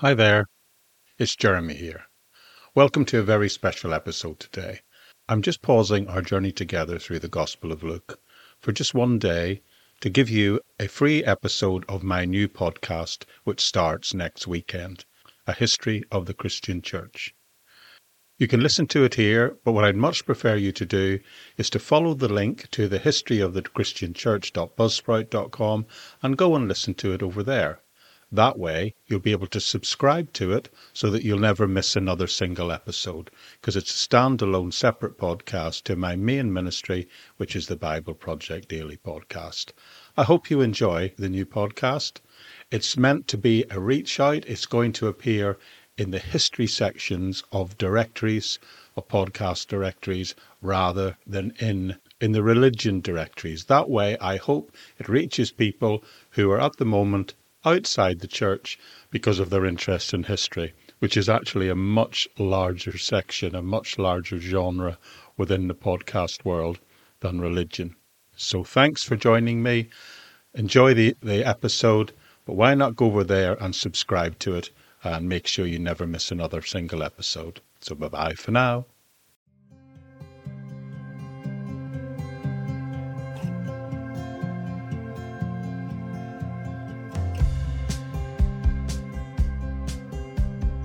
Hi there, it's Jeremy here. Welcome to a very special episode today. I'm just pausing our journey together through the Gospel of Luke for just one day to give you a free episode of my new podcast, which starts next weekend A History of the Christian Church. You can listen to it here, but what I'd much prefer you to do is to follow the link to the history of the Christian Church.buzzsprout.com and go and listen to it over there. That way, you'll be able to subscribe to it so that you'll never miss another single episode, because it's a standalone separate podcast to my main ministry, which is the Bible Project Daily podcast. I hope you enjoy the new podcast. It's meant to be a reach out. It's going to appear in the history sections of directories, of podcast directories, rather than in in the religion directories. That way, I hope it reaches people who are at the moment outside the church because of their interest in history, which is actually a much larger section, a much larger genre within the podcast world than religion. So thanks for joining me. Enjoy the, the episode, but why not go over there and subscribe to it and make sure you never miss another single episode. So bye bye for now.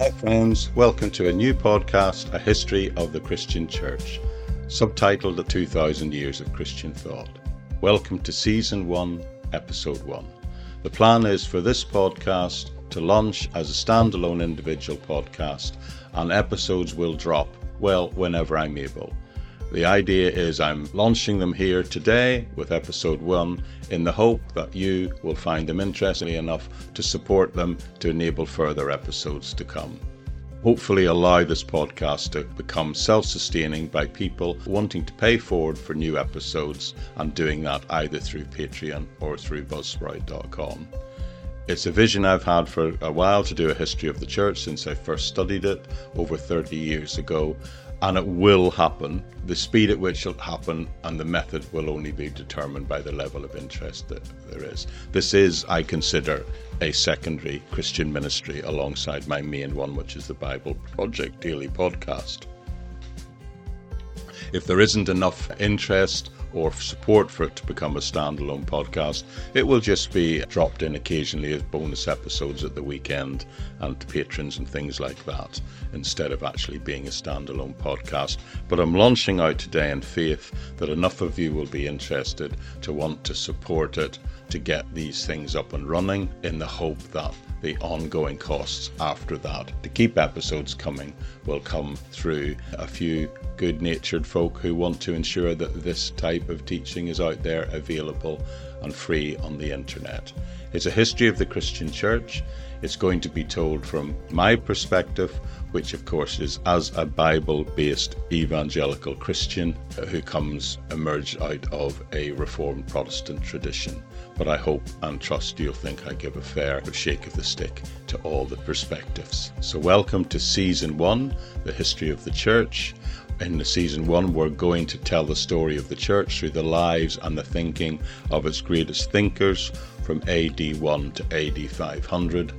Hi, friends. Welcome to a new podcast, A History of the Christian Church, subtitled The 2000 Years of Christian Thought. Welcome to Season 1, Episode 1. The plan is for this podcast to launch as a standalone individual podcast, and episodes will drop, well, whenever I'm able. The idea is I'm launching them here today with episode one in the hope that you will find them interesting enough to support them to enable further episodes to come. Hopefully, allow this podcast to become self sustaining by people wanting to pay forward for new episodes and doing that either through Patreon or through Buzzsprout.com. It's a vision I've had for a while to do a history of the church since I first studied it over 30 years ago, and it will happen. The speed at which it'll happen and the method will only be determined by the level of interest that there is. This is, I consider, a secondary Christian ministry alongside my main one, which is the Bible Project Daily podcast. If there isn't enough interest or support for it to become a standalone podcast. It will just be dropped in occasionally as bonus episodes at the weekend and to patrons and things like that, instead of actually being a standalone podcast. But I'm launching out today in faith that enough of you will be interested to want to support it to get these things up and running in the hope that the ongoing costs after that to keep episodes coming will come through a few good natured folk who want to ensure that this type of teaching is out there available and free on the internet. It's a history of the Christian Church. It's going to be told from my perspective, which of course is as a Bible based evangelical Christian who comes emerged out of a Reformed Protestant tradition but I hope and trust you'll think I give a fair shake of the stick to all the perspectives. So, welcome to season one, the history of the church. In the season one, we're going to tell the story of the church through the lives and the thinking of its greatest thinkers from AD 1 to AD 500.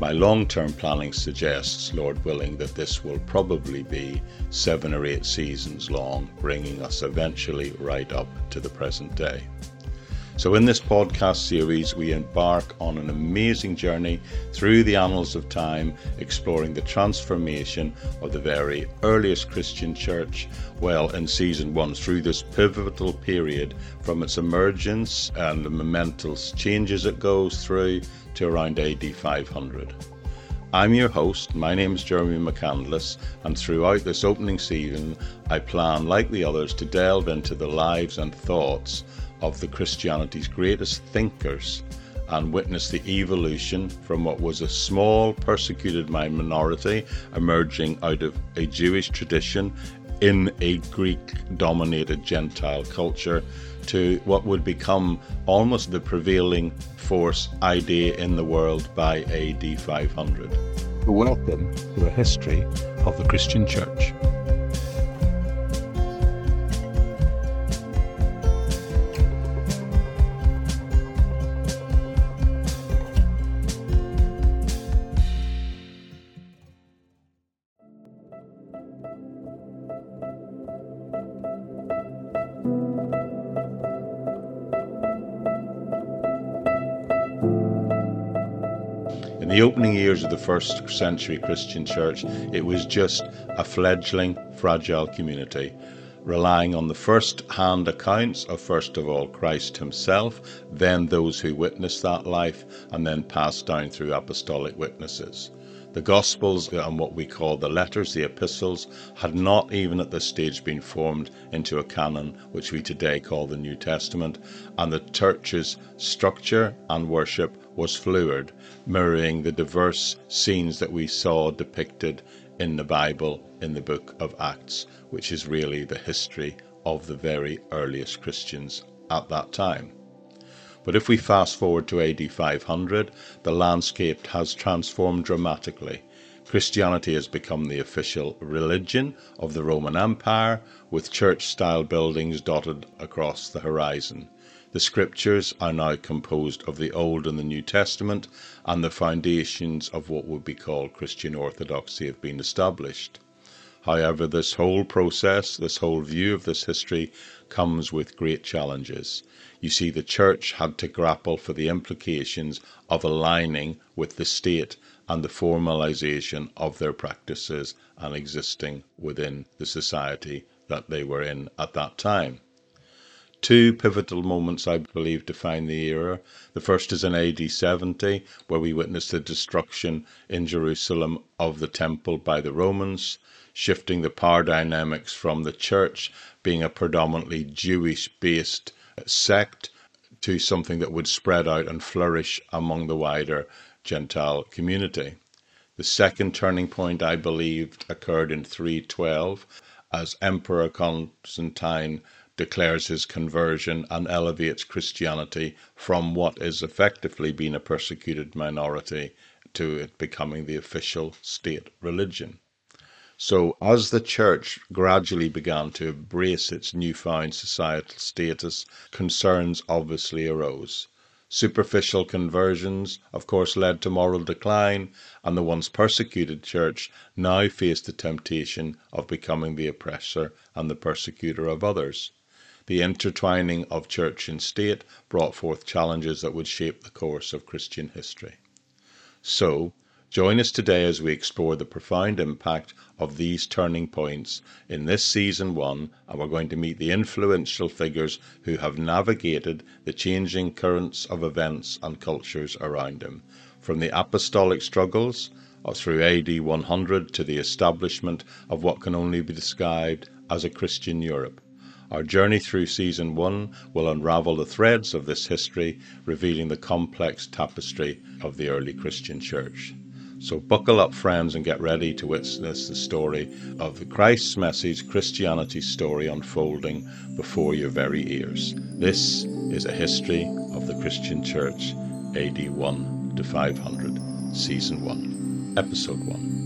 My long term planning suggests, Lord willing, that this will probably be seven or eight seasons long, bringing us eventually right up to the present day. So, in this podcast series, we embark on an amazing journey through the annals of time, exploring the transformation of the very earliest Christian church. Well, in season one, through this pivotal period from its emergence and the momentous changes it goes through to around AD 500. I'm your host. My name is Jeremy McCandless, and throughout this opening season, I plan, like the others, to delve into the lives and thoughts of the Christianity's greatest thinkers and witness the evolution from what was a small persecuted minority emerging out of a Jewish tradition in a Greek dominated Gentile culture to what would become almost the prevailing force idea in the world by AD 500. Welcome to a history of the Christian Church. The first century Christian church, it was just a fledgling, fragile community, relying on the first hand accounts of first of all Christ himself, then those who witnessed that life, and then passed down through apostolic witnesses. The Gospels and what we call the letters, the epistles, had not even at this stage been formed into a canon, which we today call the New Testament, and the church's structure and worship was fluid, mirroring the diverse scenes that we saw depicted in the Bible in the book of Acts, which is really the history of the very earliest Christians at that time. But if we fast forward to AD 500, the landscape has transformed dramatically. Christianity has become the official religion of the Roman Empire, with church style buildings dotted across the horizon. The scriptures are now composed of the Old and the New Testament, and the foundations of what would be called Christian orthodoxy have been established. However, this whole process, this whole view of this history, comes with great challenges. You see, the church had to grapple for the implications of aligning with the state and the formalization of their practices and existing within the society that they were in at that time. Two pivotal moments, I believe, define the era. The first is in AD 70, where we witness the destruction in Jerusalem of the temple by the Romans shifting the power dynamics from the church being a predominantly Jewish based sect to something that would spread out and flourish among the wider Gentile community. The second turning point, I believe, occurred in 312 as Emperor Constantine declares his conversion and elevates Christianity from what is effectively been a persecuted minority to it becoming the official state religion. So, as the church gradually began to embrace its newfound societal status, concerns obviously arose. Superficial conversions, of course, led to moral decline, and the once persecuted church now faced the temptation of becoming the oppressor and the persecutor of others. The intertwining of church and state brought forth challenges that would shape the course of Christian history. So, Join us today as we explore the profound impact of these turning points in this season one, and we're going to meet the influential figures who have navigated the changing currents of events and cultures around them, from the apostolic struggles of through AD 100 to the establishment of what can only be described as a Christian Europe. Our journey through season one will unravel the threads of this history, revealing the complex tapestry of the early Christian church. So buckle up, friends, and get ready to witness the story of the Christ's message, Christianity's story unfolding before your very ears. This is a history of the Christian Church, AD 1 to 500, Season 1, Episode 1.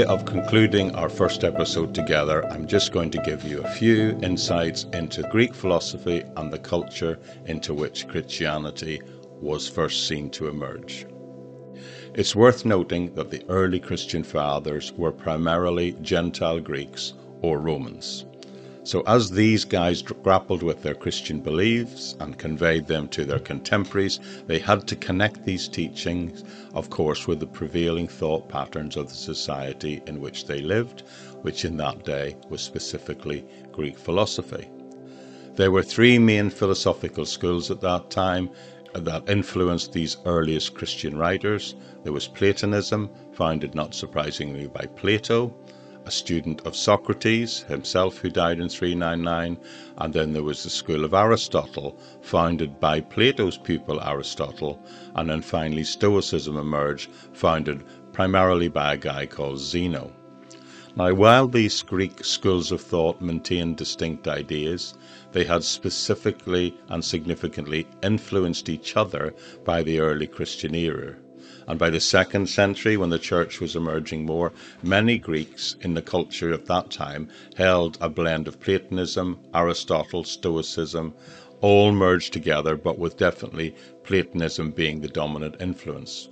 Way of concluding our first episode together, I'm just going to give you a few insights into Greek philosophy and the culture into which Christianity was first seen to emerge. It's worth noting that the early Christian fathers were primarily Gentile Greeks or Romans. So, as these guys grappled with their Christian beliefs and conveyed them to their contemporaries, they had to connect these teachings, of course, with the prevailing thought patterns of the society in which they lived, which in that day was specifically Greek philosophy. There were three main philosophical schools at that time uh, that influenced these earliest Christian writers. There was Platonism, founded not surprisingly by Plato a student of Socrates himself, who died in 399, and then there was the school of Aristotle, founded by Plato's pupil Aristotle, and then finally Stoicism emerged, founded primarily by a guy called Zeno. Now, while these Greek schools of thought maintained distinct ideas, they had specifically and significantly influenced each other by the early Christian era And by the second century, when the church was emerging more, many Greeks in the culture of that time held a blend of Platonism, Aristotle, Stoicism, all merged together, but with definitely Platonism being the dominant influence.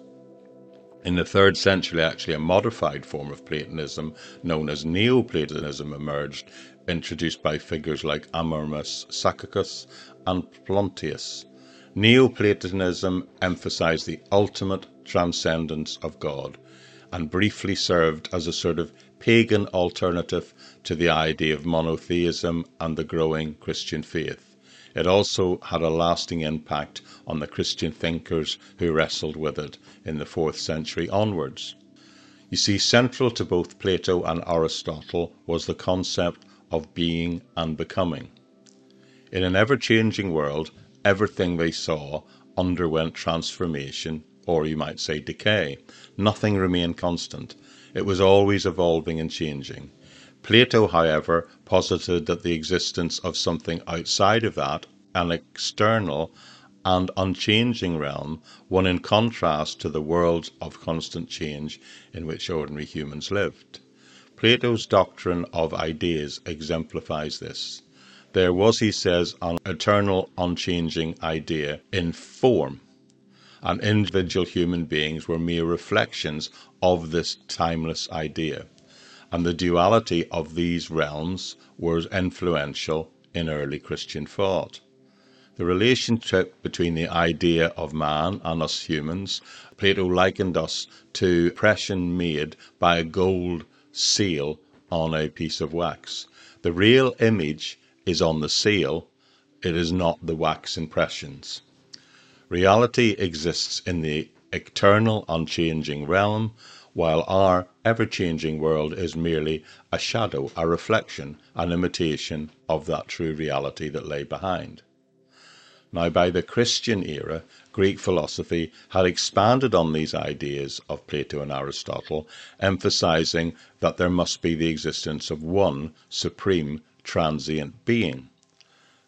In the third century, actually, a modified form of Platonism known as Neoplatonism emerged, introduced by figures like Ammonius Saccas and Plotinus. Neoplatonism emphasized the ultimate transcendence of God and briefly served as a sort of pagan alternative to the idea of monotheism and the growing Christian faith. It also had a lasting impact on the Christian thinkers who wrestled with it in the fourth century onwards. You see, central to both Plato and Aristotle was the concept of being and becoming. In an ever changing world, everything they saw underwent transformation or you might say decay. Nothing remained constant. It was always evolving and changing. Plato, however, posited that the existence of something outside of that, an external and unchanging realm, one in contrast to the world of constant change in which ordinary humans lived. Plato's doctrine of ideas exemplifies this. There was, he says, an eternal, unchanging idea in form and individual human beings were mere reflections of this timeless idea. And the duality of these realms was influential in early Christian thought. The relationship between the idea of man and us humans, Plato likened us to impression made by a gold seal on a piece of wax. The real image is on the seal, it is not the wax impressions. Reality exists in the eternal, unchanging realm, while our ever changing world is merely a shadow, a reflection, an imitation of that true reality that lay behind. Now, by the Christian era, Greek philosophy had expanded on these ideas of Plato and Aristotle, emphasizing that there must be the existence of one supreme transient being.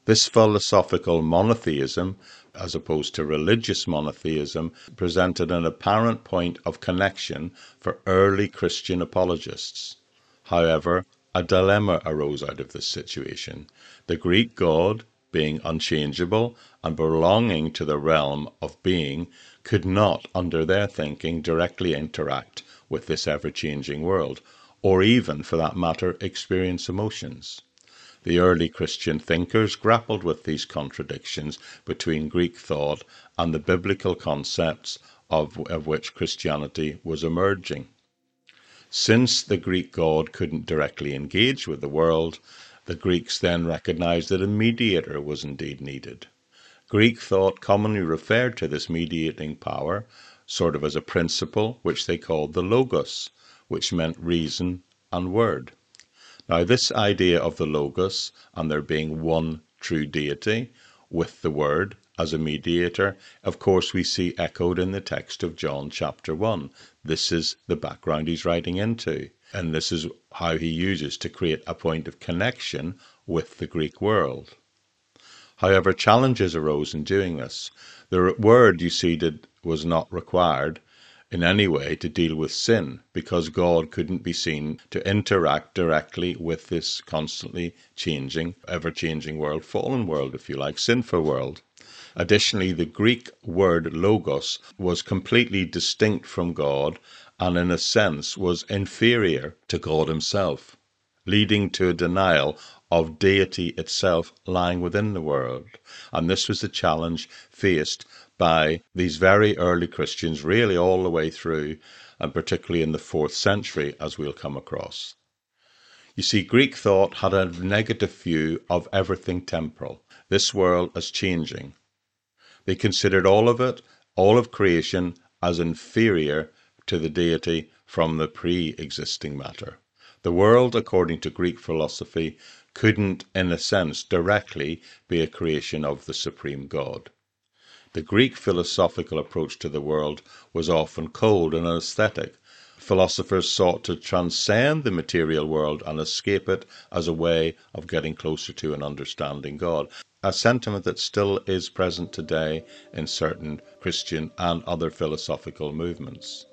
This philosophical monotheism as opposed to religious monotheism, presented an apparent point of connection for early Christian apologists. However, a dilemma arose out of this situation. The Greek God, being unchangeable and belonging to the realm of being, could not, under their thinking, directly interact with this ever changing world, or even, for that matter, experience emotions. The early Christian thinkers grappled with these contradictions between Greek thought and the biblical concepts of, of which Christianity was emerging. Since the Greek God couldn't directly engage with the world, the Greeks then recognized that a mediator was indeed needed. Greek thought commonly referred to this mediating power sort of as a principle which they called the Logos, which meant reason and word. Now, this idea of the Logos and there being one true deity with the Word as a mediator, of course, we see echoed in the text of John chapter 1. This is the background he's writing into, and this is how he uses to create a point of connection with the Greek world. However, challenges arose in doing this. The word, you see, did, was not required in any way to deal with sin because God couldn't be seen to interact directly with this constantly changing, ever changing world, fallen world, if you like, sinful world. Additionally, the Greek word logos was completely distinct from God and, in a sense, was inferior to God Himself, leading to a denial of deity itself lying within the world. And this was the challenge faced by these very early Christians, really all the way through, and particularly in the fourth century, as we'll come across. You see, Greek thought had a negative view of everything temporal, this world as changing. They considered all of it, all of creation, as inferior to the deity from the pre existing matter. The world, according to Greek philosophy, couldn't, in a sense, directly be a creation of the supreme God. The Greek philosophical approach to the world was often cold and aesthetic. Philosophers sought to transcend the material world and escape it as a way of getting closer to and understanding God. a sentiment that still is present today in certain Christian and other philosophical movements.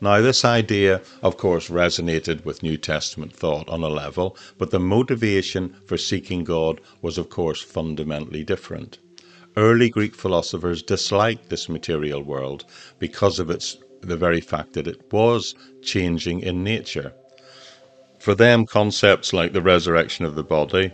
Now, this idea, of course, resonated with New Testament thought on a level, but the motivation for seeking God was, of course, fundamentally different. Early Greek philosophers disliked this material world because of its the very fact that it was changing in nature. For them, concepts like the resurrection of the body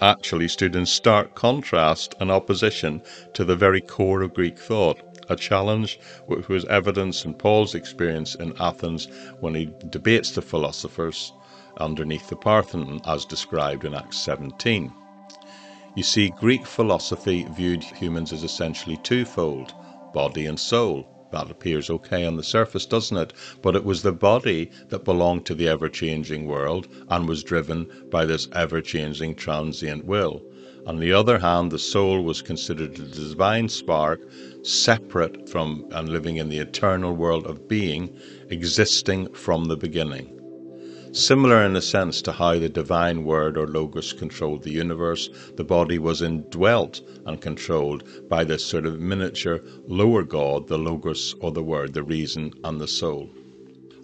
actually stood in stark contrast and opposition to the very core of Greek thought a challenge which was evidence in Paul's experience in Athens when he debates the philosophers underneath the Parthenon, as described in Acts 17. You see, Greek philosophy viewed humans as essentially twofold body and soul. That appears okay on the surface, doesn't it? But it was the body that belonged to the ever changing world and was driven by this ever changing transient will. On the other hand, the soul was considered a divine spark, separate from and living in the eternal world of being, existing from the beginning. Similar in a sense to how the divine word or logos controlled the universe, the body was indwelt and controlled by this sort of miniature lower god, the logos or the word, the reason and the soul.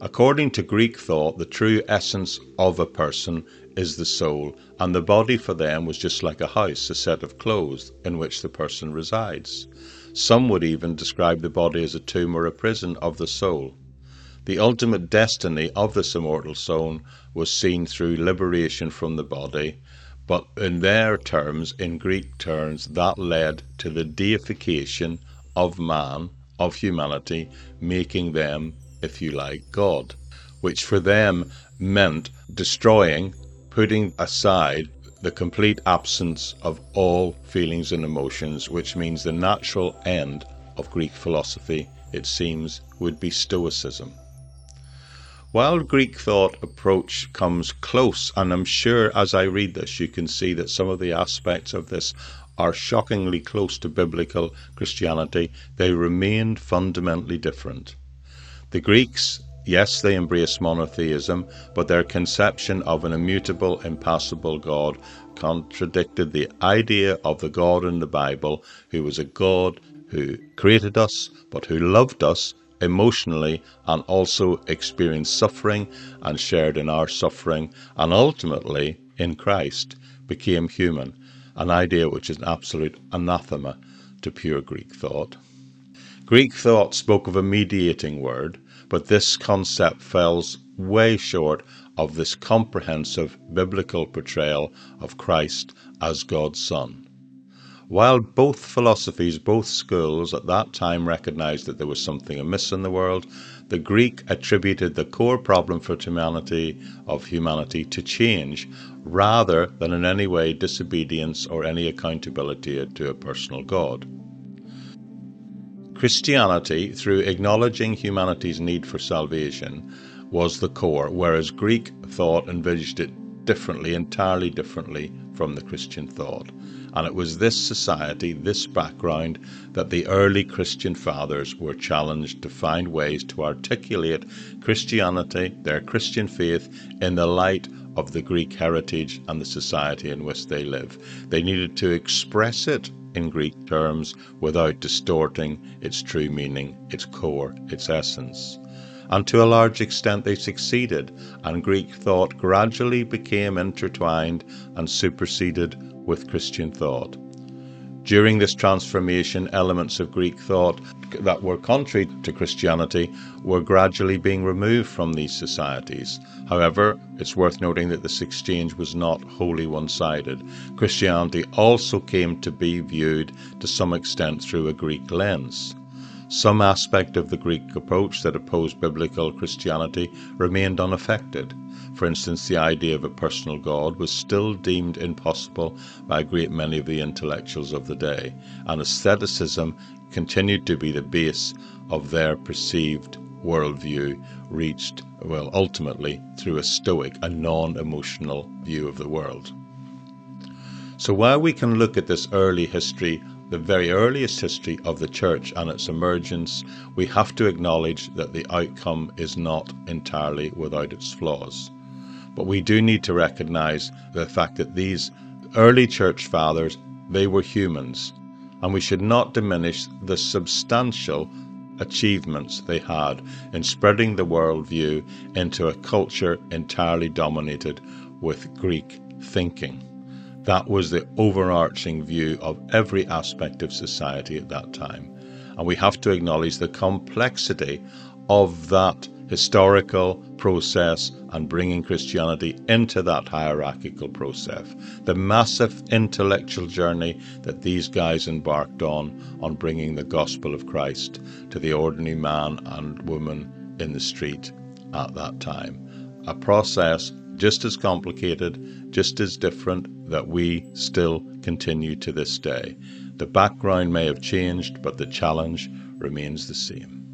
According to Greek thought, the true essence of a person is the soul, and the body for them was just like a house, a set of clothes in which the person resides. Some would even describe the body as a tomb or a prison of the soul. The ultimate destiny of this immortal soul was seen through liberation from the body, but in their terms, in Greek terms, that led to the deification of man, of humanity, making them if you like, God, which for them meant destroying, putting aside the complete absence of all feelings and emotions, which means the natural end of Greek philosophy, it seems, would be Stoicism. While Greek thought approach comes close, and I'm sure as I read this you can see that some of the aspects of this are shockingly close to biblical Christianity, they remained fundamentally different. The Greeks, yes, they embraced monotheism, but their conception of an immutable, impassible God contradicted the idea of the God in the Bible, who was a God who created us, but who loved us emotionally and also experienced suffering and shared in our suffering, and ultimately, in Christ, became human, an idea which is an absolute anathema to pure Greek thought. Greek thought spoke of a mediating word, but this concept falls way short of this comprehensive biblical portrayal of Christ as God's Son. While both philosophies, both schools at that time recognized that there was something amiss in the world, the Greek attributed the core problem for humanity of humanity to change rather than in any way disobedience or any accountability to a personal God. Christianity, through acknowledging humanity's need for salvation, was the core, whereas Greek thought envisaged it differently, entirely differently from the Christian thought. And it was this society, this background, that the early Christian fathers were challenged to find ways to articulate Christianity, their Christian faith, in the light of the Greek heritage and the society in which they live. They needed to express it in Greek terms without distorting its true meaning, its core, its essence. And to a large extent they succeeded, and Greek thought gradually became intertwined and superseded with Christian thought. During this transformation, elements of Greek thought that were contrary to Christianity were gradually being removed from these societies. However, it's worth noting that this exchange was not wholly one sided. Christianity also came to be viewed to some extent through a Greek lens. Some aspect of the Greek approach that opposed biblical Christianity remained unaffected. For instance, the idea of a personal God was still deemed impossible by a great many of the intellectuals of the day, and asceticism continued to be the base of their perceived worldview, reached, well, ultimately through a stoic, a non emotional view of the world. So while we can look at this early history the very earliest history of the church and its emergence, we have to acknowledge that the outcome is not entirely without its flaws. But we do need to recognize the fact that these early church fathers They were humans, and we should not diminish the substantial achievements they had in spreading the worldview into a culture entirely dominated with Greek thinking. That was the overarching view of every aspect of society at that time. And we have to acknowledge the complexity of that historical process and bringing Christianity into that hierarchical process. The massive intellectual journey that these guys embarked on, on bringing the gospel of Christ to the ordinary man and woman in the street at that time. A process just as complicated, just as different that we still continue to this day. The background may have changed, but the challenge remains the same.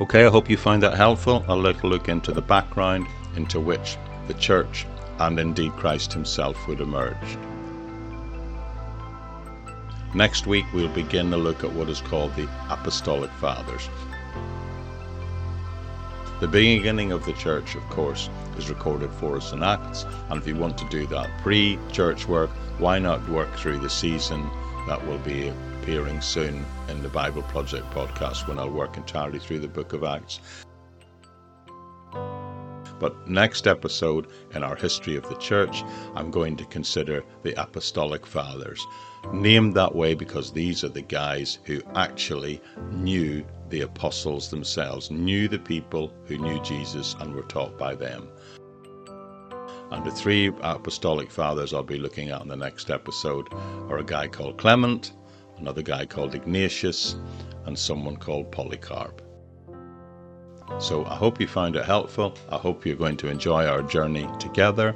Okay, I hope you find that helpful. A little look into the background into which the church and indeed Christ himself would emerge. Next week, we'll begin to look at what is called the Apostolic Fathers. The beginning of the church, of course, is recorded for us in Acts, and if you want to do that pre church work, why not work through the season that will be appearing soon in the Bible Project podcast when I'll work entirely through the book of Acts. But next episode in our history of the church, I'm going to consider the Apostolic Fathers, named that way because these are the guys who actually knew the apostles themselves, knew the people who knew Jesus and were taught by them. And the three apostolic fathers I'll be looking at in the next episode are a guy called Clement, another guy called Ignatius, and someone called Polycarp. So I hope you found it helpful. I hope you're going to enjoy our journey together.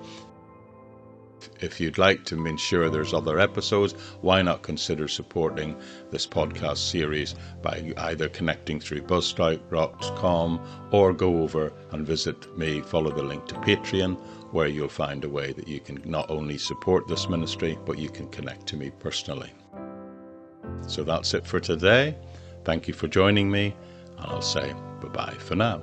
If you'd like to ensure there's other episodes, why not consider supporting this podcast series by either connecting through buzzsprout.com or go over and visit me, follow the link to Patreon, where you'll find a way that you can not only support this ministry, but you can connect to me personally. So that's it for today. Thank you for joining me, and I'll say bye bye for now.